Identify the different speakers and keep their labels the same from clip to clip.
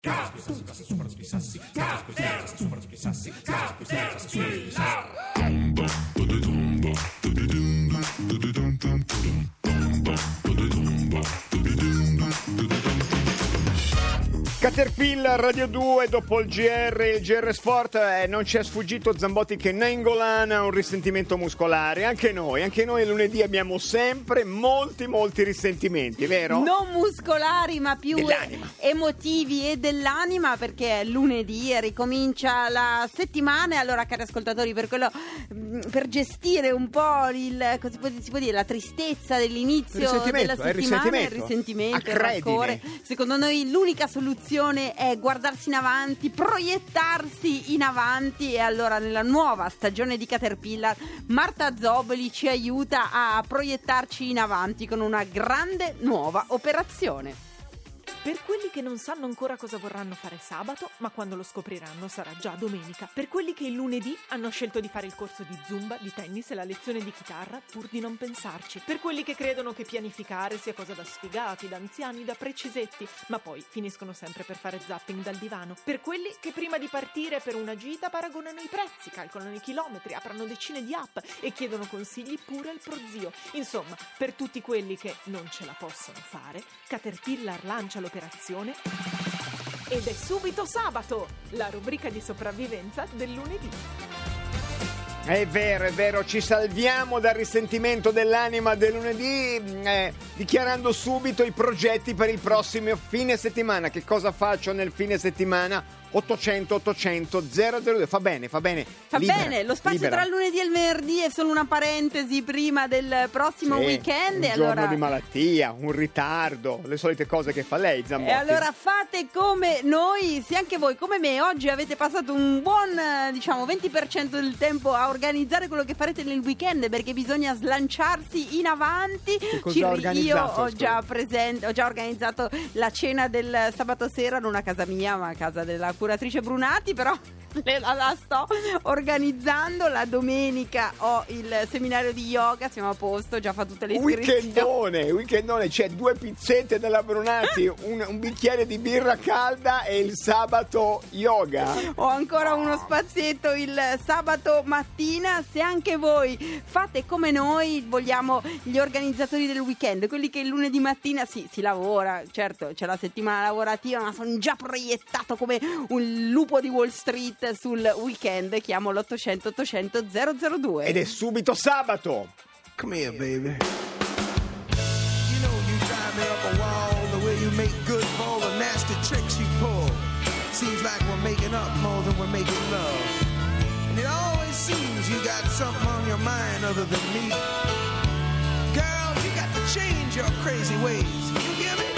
Speaker 1: Caspis, Caspis, Caspis, Caspis, Caspis, Caspis, Caspis, Caspis, Caspis, Caterpillar Radio 2 dopo il GR il GR Sport eh, non ci è sfuggito Zambotti che Nengolan ha un risentimento muscolare anche noi, anche noi lunedì abbiamo sempre molti molti risentimenti vero?
Speaker 2: Non muscolari ma più
Speaker 1: Dell'anima.
Speaker 2: emotivi e dell'anima perché è lunedì e ricomincia la settimana e allora cari ascoltatori per quello mh, per gestire un po' il si può, si può dire la tristezza dell'inizio della
Speaker 1: il
Speaker 2: settimana
Speaker 1: risentimento.
Speaker 2: il risentimento il
Speaker 1: Accredine.
Speaker 2: rancore secondo noi l'unica soluzione è guardarsi in avanti proiettarsi in avanti. E allora nella nuova stagione di Caterpillar Marta Zoboli ci aiuta a proiettarci in avanti con una grande nuova operazione
Speaker 3: Per quelli che non sanno ancora cosa vorranno fare sabato, ma quando lo scopriranno sarà già domenica. Per quelli che il lunedì hanno scelto di fare il corso di zumba, di tennis e la lezione di chitarra pur di non pensarci. Per quelli che credono che pianificare sia cosa da sfigati, da anziani, da precisetti, ma poi finiscono sempre per fare zapping dal divano. Per quelli che prima di partire per una gita paragonano i prezzi, calcolano i chilometri, aprono decine di app e chiedono consigli pure al prozio. Insomma, per tutti quelli che non ce la possono fare, Caterpillar lancia l'operazione ed è subito sabato, la rubrica di sopravvivenza del lunedì.
Speaker 1: È vero, è vero, ci salviamo dal risentimento dell'anima del lunedì eh, dichiarando subito i progetti per il prossimo fine settimana. Che cosa faccio nel fine settimana? 800 800 002 fa bene, fa bene.
Speaker 2: Fa
Speaker 1: libera,
Speaker 2: bene, lo spazio
Speaker 1: libera.
Speaker 2: tra il lunedì e il venerdì è solo una parentesi prima del prossimo
Speaker 1: Sì,
Speaker 2: weekend
Speaker 1: un
Speaker 2: e
Speaker 1: giorno
Speaker 2: allora
Speaker 1: di malattia, un ritardo, le solite cose che fa lei Zambotti.
Speaker 2: E allora fate come noi, se anche voi come me oggi avete passato un buon eh, diciamo 20% del tempo a organizzare quello che farete nel weekend perché bisogna slanciarsi in avanti. Ci- io ho già, presente, ho già organizzato la cena del sabato sera, non a casa mia ma a casa della curatrice Brunati, però la, la sto organizzando. La domenica ho il seminario di yoga, siamo a posto, già fatto tutte le iscrizioni.
Speaker 1: Weekendone, weekendone, c'è due pizzette della Brunati, un, un bicchiere di birra calda e il sabato yoga.
Speaker 2: Ho ancora uno spazietto il sabato mattina. Se anche voi fate come noi, vogliamo gli organizzatori del weekend, quelli che il lunedì mattina sì, si lavora, certo c'è la settimana lavorativa, ma sono già proiettato come un lupo di Wall Street sul weekend. Chiamo l'800 800 002.
Speaker 1: Ed è subito sabato.
Speaker 4: Come here, baby. You know you drive me up a wall the way you make good for the nasty tricks you pull. Seems like we're making up more than we're making love. And it always seems you got something on your mind other than me. Girl, you got to change your crazy ways. You hear me?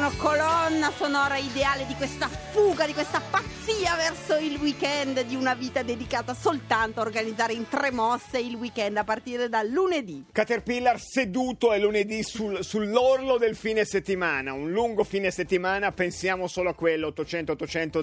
Speaker 2: Sono colonna sonora ideale di questa fuga, di questa pazzia verso il weekend di una vita dedicata soltanto a organizzare in tre mosse il weekend a partire dal lunedì.
Speaker 1: Caterpillar seduto è lunedì sul- sull'orlo del fine settimana, un lungo fine settimana, pensiamo solo a quello 800 800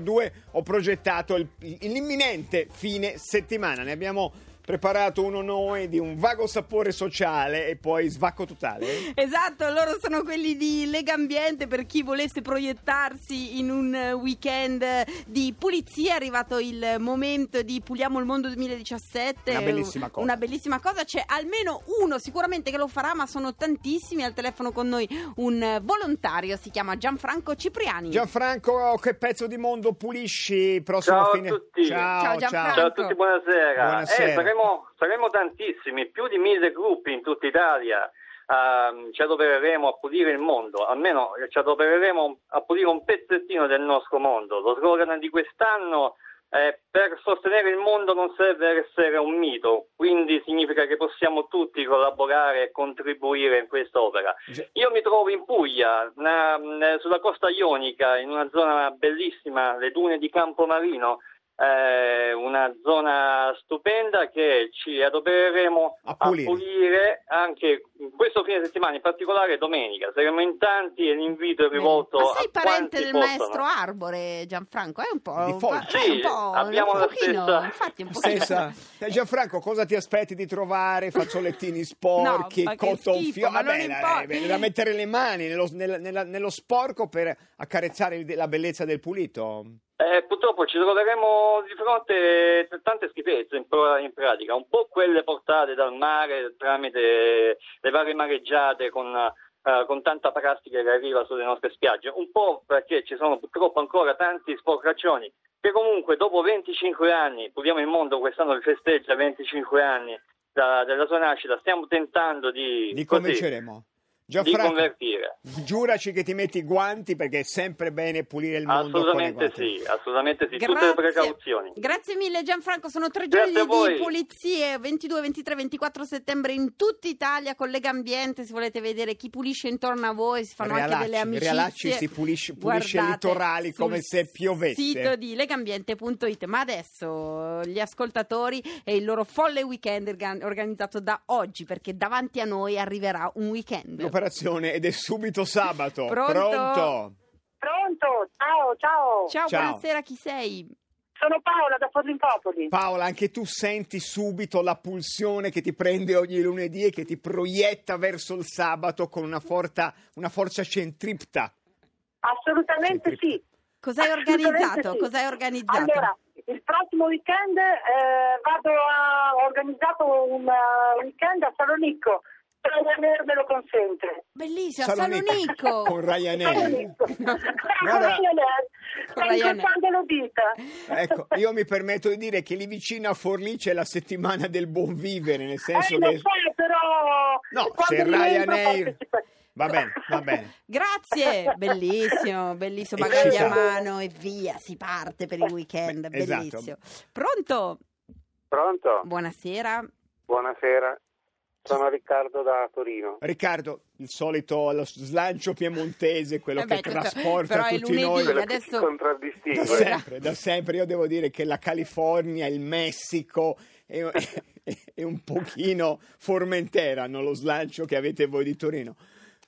Speaker 1: 002, ho progettato il- l'imminente fine settimana, ne abbiamo preparato uno noi di un vago sapore sociale e poi svacco totale.
Speaker 2: Esatto, loro sono quelli di Lega Ambiente per chi volesse proiettarsi in un eh, weekend di pulizia. È arrivato il momento di Puliamo il Mondo 2017.
Speaker 1: Una bellissima cosa.
Speaker 2: Una bellissima cosa. C'è almeno uno sicuramente che lo farà, ma sono tantissimi. Al telefono con noi un volontario, si chiama Gianfranco Cipriani.
Speaker 1: Gianfranco, che pezzo di mondo pulisci prossimo
Speaker 5: Ciao a
Speaker 1: fine?
Speaker 5: tutti.
Speaker 1: Ciao,
Speaker 2: Ciao, Gianfranco.
Speaker 5: Ciao a tutti, buonasera.
Speaker 1: Buonasera.
Speaker 5: Eh, saremo, saremo tantissimi, più di mille gruppi in tutta Italia. Ehm, ci adopereremo a pulire il mondo, almeno ci adopereremo a pulire un pezzettino del nostro mondo. Lo slogan di quest'anno è per sostenere il mondo non serve essere un mito, quindi significa che possiamo tutti collaborare e contribuire in quest'opera. Io mi trovo in Puglia, na- n- sulla costa ionica, in una zona bellissima, le dune di Campomarino, eh, una zona stupenda che ci adopereremo
Speaker 1: A
Speaker 5: a
Speaker 1: pulire.
Speaker 5: pulire. anche questo fine settimana, in particolare domenica. Saremo in tanti e l'invito è rivolto
Speaker 2: Ma sei
Speaker 5: a
Speaker 2: parente del
Speaker 5: possono.
Speaker 2: maestro Arbore, Gianfranco? È un po'.
Speaker 1: Di
Speaker 2: un po',
Speaker 1: Foggia.
Speaker 2: è un
Speaker 5: Sì,
Speaker 2: po',
Speaker 5: abbiamo
Speaker 2: un
Speaker 5: la
Speaker 2: pochino,
Speaker 5: stessa-
Speaker 2: Infatti, un pochino.
Speaker 1: Stessa. Eh, Gianfranco, cosa ti aspetti di trovare? Fazzolettini sporchi,
Speaker 2: No, non
Speaker 1: Vabbè, dai, beh, da mettere le mani nello, nella- nello sporco per accarezzare la bellezza del pulito.
Speaker 5: Eh, purtroppo ci troveremo di fronte a tante schifezze in, in pratica, un po' quelle portate dal mare tramite le varie mareggiate con, eh, con tanta plastica che arriva sulle nostre spiagge, un po' perché ci sono purtroppo ancora tanti sporcaccioni che comunque dopo 25 anni, Puliamo il Mondo quest'anno festeggia 25 anni da- dalla sua nascita, stiamo tentando di,
Speaker 1: Li
Speaker 5: così,
Speaker 1: Gianfranco,
Speaker 5: convertire.
Speaker 1: giuraci che ti metti i guanti perché è sempre bene pulire il mondo con i
Speaker 5: Assolutamente sì, assolutamente sì, tutte le precauzioni.
Speaker 2: Grazie mille Gianfranco, sono tre
Speaker 5: Grazie
Speaker 2: giorni di pulizie, 22, 23, 24 settembre in tutta Italia con Lega Ambiente, se volete vedere chi pulisce intorno a voi, si fanno anche delle
Speaker 1: Realacci,
Speaker 2: amicizie.
Speaker 1: Realacci si pulisce, pulisce i
Speaker 2: Guardate
Speaker 1: litorali come se piovesse.
Speaker 2: sito di legambiente.it, ma adesso gli ascoltatori e il loro folle weekend organ- organizzato da oggi, perché davanti a noi arriverà un weekend.
Speaker 1: L'operazione ed è subito sabato.
Speaker 2: Pronto?
Speaker 1: Pronto?
Speaker 6: Pronto? Ciao, ciao.
Speaker 2: Ciao,
Speaker 1: Ciao.
Speaker 2: buonasera, chi sei?
Speaker 6: Sono Paola da Forlimpopoli.
Speaker 1: Paola, anche tu senti subito la pulsione che ti prende ogni lunedì e che ti proietta verso il sabato con una, forta- una forza centripta.
Speaker 6: Assolutamente
Speaker 1: Sì,
Speaker 6: sì.
Speaker 2: Cos'hai
Speaker 6: Assolutamente
Speaker 2: organizzato?
Speaker 6: sì.
Speaker 2: Cos'hai organizzato?
Speaker 6: Allora, il prossimo weekend eh, vado a, ho organizzato un eh, weekend a Salonicco Ryanair me lo consente.
Speaker 2: Bellissimo. Salonico.
Speaker 1: Con Ryanair. Guarda-. Ecco, io mi permetto di dire che lì vicino a Forlì c'è la settimana del buon vivere, nel senso
Speaker 6: Eh, lo
Speaker 1: che...
Speaker 6: so, però...
Speaker 1: No, se Ryanair- Va bene, va bene.
Speaker 2: Grazie, bellissimo, bellissimo, bagagli a mano e via, si parte per il weekend,
Speaker 1: Beh, esatto.
Speaker 2: bellissimo. Pronto?
Speaker 7: Pronto?
Speaker 2: Buonasera.
Speaker 7: Buonasera. Sono Riccardo da Torino.
Speaker 1: Riccardo, il solito lo slancio piemontese, quello
Speaker 2: Vabbè,
Speaker 1: che
Speaker 2: questo-
Speaker 1: trasporta
Speaker 2: però è
Speaker 1: tutti
Speaker 2: lunedì,
Speaker 1: noi.
Speaker 7: Quello
Speaker 2: adesso-
Speaker 7: che si
Speaker 1: Da
Speaker 7: contraddistingue.
Speaker 1: sempre, da sempre. Io devo dire che la California, il Messico e, e- e un pochino Formentera hanno lo slancio che avete voi di Torino.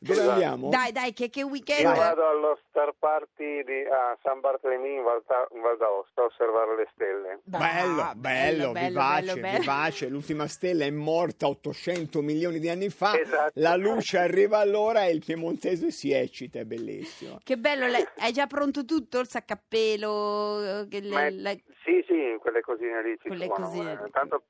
Speaker 1: Dove
Speaker 7: Esatto.
Speaker 1: andiamo?
Speaker 2: Dai, dai, che, che
Speaker 7: Io
Speaker 2: weekend.
Speaker 7: vado allo Star Party di, a San Bartolomeo in Val, Val d'Aosta a osservare le stelle.
Speaker 1: Bello,
Speaker 2: Ah,
Speaker 1: bello, vivace,
Speaker 2: bello, bello.
Speaker 1: vivace. L'ultima stella è morta 800 milioni di anni fa.
Speaker 7: Esatto.
Speaker 1: La luce arriva allora e il piemontese si eccita, è bellissimo.
Speaker 2: Che bello, lei- hai già pronto tutto? Il saccappello? eh, le-
Speaker 7: Ma-
Speaker 2: la-
Speaker 7: Sì, sì, quelle cosine lì ci
Speaker 2: Quelle
Speaker 7: sono.
Speaker 2: cosine
Speaker 7: eh. Tanto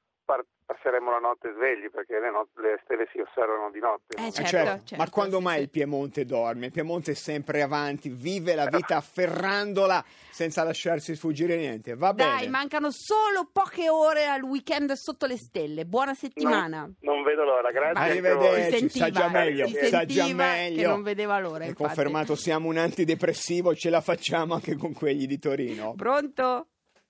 Speaker 7: passeremo la notte svegli perché le, not- le stelle si osservano di notte.
Speaker 2: Eh?
Speaker 1: Eh,
Speaker 2: certo,
Speaker 1: certo,
Speaker 2: certo,
Speaker 1: ma quando
Speaker 2: sì,
Speaker 1: mai
Speaker 2: sì.
Speaker 1: il Piemonte dorme? Il Piemonte è sempre avanti, vive la vita afferrandola senza lasciarsi sfuggire niente. Va
Speaker 2: Dai,
Speaker 1: bene.
Speaker 2: mancano solo poche ore al weekend sotto le stelle. Buona settimana.
Speaker 7: Non, non vedo l'ora, grazie.
Speaker 1: Arrivederci,
Speaker 2: Si
Speaker 1: sa già
Speaker 2: sentiva,
Speaker 1: meglio,
Speaker 2: si
Speaker 1: sa già
Speaker 2: sentiva
Speaker 1: meglio.
Speaker 2: che non vedeva l'ora,
Speaker 1: È
Speaker 2: infatti.
Speaker 1: confermato, siamo un antidepressivo, ce la facciamo anche con quelli di Torino.
Speaker 2: Pronto?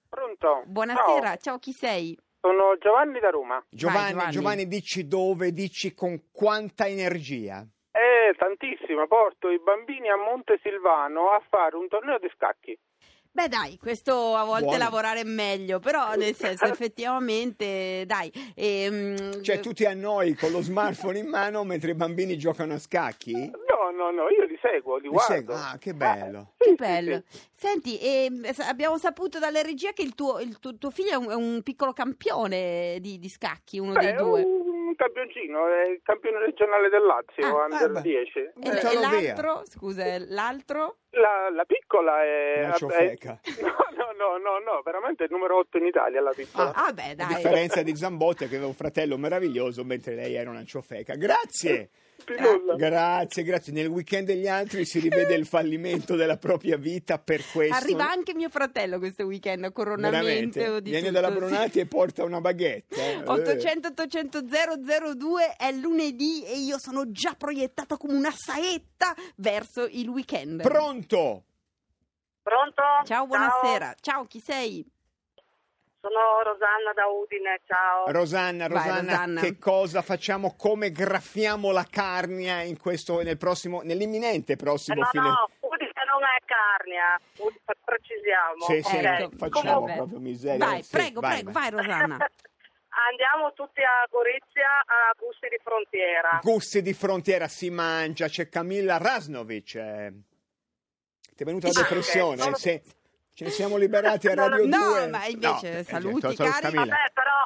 Speaker 7: Pronto?
Speaker 2: Buonasera,
Speaker 7: Ciao,
Speaker 2: ciao, chi sei?
Speaker 7: Sono Giovanni da Roma.
Speaker 1: Giovanni,
Speaker 2: Giovanni.
Speaker 1: Giovanni, dici dove, dici con quanta energia.
Speaker 7: Eh, tantissimo. Porto i bambini a Monte Silvano a fare un torneo di scacchi.
Speaker 2: Beh dai, questo a volte
Speaker 1: Buono.
Speaker 2: lavorare è meglio, però nel senso effettivamente dai. ehm,
Speaker 1: Cioè tu ti annoi con lo smartphone in mano mentre i bambini giocano a scacchi?
Speaker 7: No, no, no, io li seguo, li
Speaker 1: Mi
Speaker 7: guardo.
Speaker 1: segui? Ah, che bello.
Speaker 2: Che
Speaker 7: Sì,
Speaker 2: bello.
Speaker 7: sì,
Speaker 2: Senti, ehm, sa- abbiamo saputo dalle regie che il tuo, il tuo- tuo figlio è un, è un piccolo campione di, di scacchi, uno
Speaker 7: Beh,
Speaker 2: dei
Speaker 7: è
Speaker 2: due.
Speaker 7: un campioncino, è il campione regionale del Lazio,
Speaker 2: Ah,
Speaker 7: under
Speaker 1: vabbè.
Speaker 7: 10.
Speaker 2: E,
Speaker 1: Eh,
Speaker 2: e l'altro, scusa, l'altro?
Speaker 7: La, la piccola è... È-
Speaker 1: ciofeca.
Speaker 7: No, no, no, no, veramente è il numero 8 in Italia la piccola.
Speaker 2: Ah, beh,
Speaker 1: A
Speaker 2: dai.
Speaker 1: differenza di Zambotti che aveva un fratello meraviglioso mentre lei era una ciofeca. Grazie. Grazie, grazie. Nel weekend degli altri si rivede il fallimento della propria vita per questo.
Speaker 2: Arriva anche mio fratello questo weekend a coronamento
Speaker 1: Viene
Speaker 2: tutto,
Speaker 1: dalla
Speaker 2: sì.
Speaker 1: Brunati e porta una baguette. eh.
Speaker 2: 800 800 002 è lunedì e io sono già proiettata come una saetta verso il weekend.
Speaker 1: Pronto?
Speaker 6: Pronto?
Speaker 2: Ciao, buonasera. Ciao, chi sei?
Speaker 6: Sono Rosanna da Udine, ciao.
Speaker 1: Rosanna,
Speaker 2: Vai,
Speaker 1: Rosanna,
Speaker 2: Rosanna.
Speaker 1: che cosa facciamo? Come graffiamo la carnia in questo, nel prossimo, nell'imminente
Speaker 6: Eh,
Speaker 1: prossimo
Speaker 6: no,
Speaker 1: fine?
Speaker 6: no, Udine non è carnia, Udine, per- precisiamo.
Speaker 1: Sì, sì?
Speaker 2: Ecco,
Speaker 1: facciamo
Speaker 2: vabbè.
Speaker 1: proprio miseria.
Speaker 2: Vai,
Speaker 1: Sì,
Speaker 2: prego,
Speaker 1: vai,
Speaker 2: prego,
Speaker 1: vai.
Speaker 2: vai Rosanna.
Speaker 6: Andiamo tutti a Gorizia, a Gusti di Frontiera.
Speaker 1: Gusti di frontiera si mangia, c'è Camilla Rasnovic. eh. Ti è venuta la
Speaker 6: Ah,
Speaker 1: depressione?
Speaker 6: ok.
Speaker 1: Se ce ne siamo liberati a
Speaker 6: No,
Speaker 1: Radio
Speaker 2: no,
Speaker 1: 2.
Speaker 2: ma invece
Speaker 1: eh,
Speaker 2: saluti,
Speaker 1: saluti
Speaker 2: cari.
Speaker 6: Vabbè, però,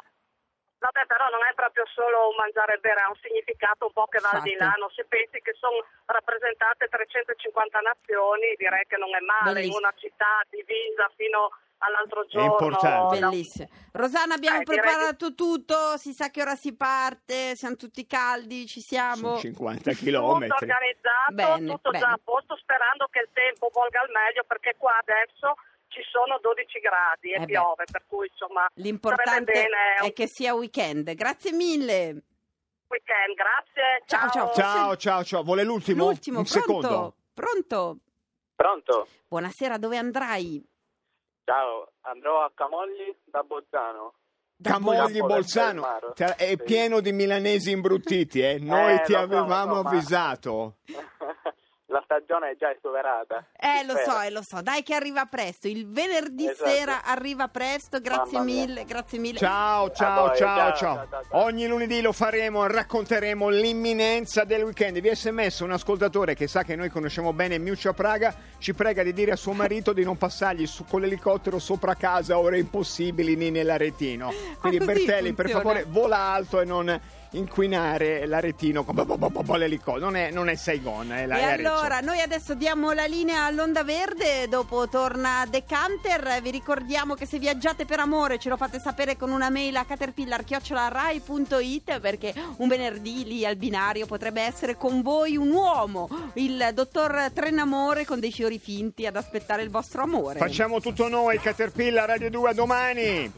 Speaker 6: vabbè, però non è proprio solo un mangiare e bere, ha un significato un po' che va al di là.
Speaker 2: Infatti.
Speaker 6: Non si pensi che sono rappresentate 350 nazioni, direi che non è male
Speaker 2: Bellissimo.
Speaker 6: in una città divisa fino all'altro giorno.
Speaker 2: Bellissimo. Rosanna, abbiamo
Speaker 6: Eh, direi
Speaker 2: preparato tutto, si sa che ora si parte, siamo tutti caldi, ci siamo.
Speaker 1: Sono 50
Speaker 6: Tutto
Speaker 1: chilometri.
Speaker 6: organizzato,
Speaker 2: Bene,
Speaker 6: tutto
Speaker 2: bene.
Speaker 6: già a posto, sperando che il tempo volga al meglio, perché qua adesso ci sono 12 gradi e
Speaker 2: Eh
Speaker 6: piove, per cui insomma
Speaker 2: L'importante
Speaker 6: bene
Speaker 2: è che sia weekend. Grazie mille.
Speaker 6: weekend. Grazie,
Speaker 2: Ciao, ciao.
Speaker 1: Ciao, ciao, ciao. Vuole l'ultimo?
Speaker 2: L'ultimo,
Speaker 1: Un
Speaker 2: pronto?
Speaker 1: secondo.
Speaker 2: Pronto?
Speaker 5: Pronto?
Speaker 2: Buonasera, dove andrai?
Speaker 5: Ciao, andrò a Camogli da Bolzano.
Speaker 1: Camogli
Speaker 5: Bolzano.
Speaker 1: Te- è
Speaker 5: Sì.
Speaker 1: pieno di milanesi imbruttiti, eh? Noi
Speaker 5: Eh,
Speaker 1: ti
Speaker 5: so,
Speaker 1: avevamo
Speaker 5: so, ma-
Speaker 1: avvisato.
Speaker 5: La stagione è già esuberata.
Speaker 2: Eh, lo so, eh, lo so. Dai che arriva presto. Il venerdì
Speaker 5: Esatto.
Speaker 2: sera arriva presto. Grazie mille, grazie mille.
Speaker 1: Ciao, ciao,
Speaker 5: voi,
Speaker 1: ciao,
Speaker 5: ciao,
Speaker 1: ciao.
Speaker 5: ciao.
Speaker 1: Ogni lunedì lo faremo, racconteremo l'imminenza del weekend. Vi è sms un ascoltatore che sa che noi conosciamo bene Miuccia Praga, ci prega di dire a suo marito di non passargli su- con l'elicottero sopra casa ore impossibili né nell'aretino. Quindi
Speaker 2: Ah,
Speaker 1: Bertelli, per
Speaker 2: funziona.
Speaker 1: favore, vola alto e non inquinare l'aretino con l'elicottero. Non è, non è Saigon, è la
Speaker 2: E allora, noi adesso diamo la linea all'Onda Verde, dopo torna Decanter. Vi ricordiamo che se viaggiate per amore ce lo fate sapere con una mail a caterpillar.rai.it perché un venerdì lì al binario potrebbe essere con voi un uomo, il dottor Trenamore con dei fiori finti ad aspettare il vostro amore.
Speaker 1: Facciamo tutto noi, Caterpillar Radio 2 a domani.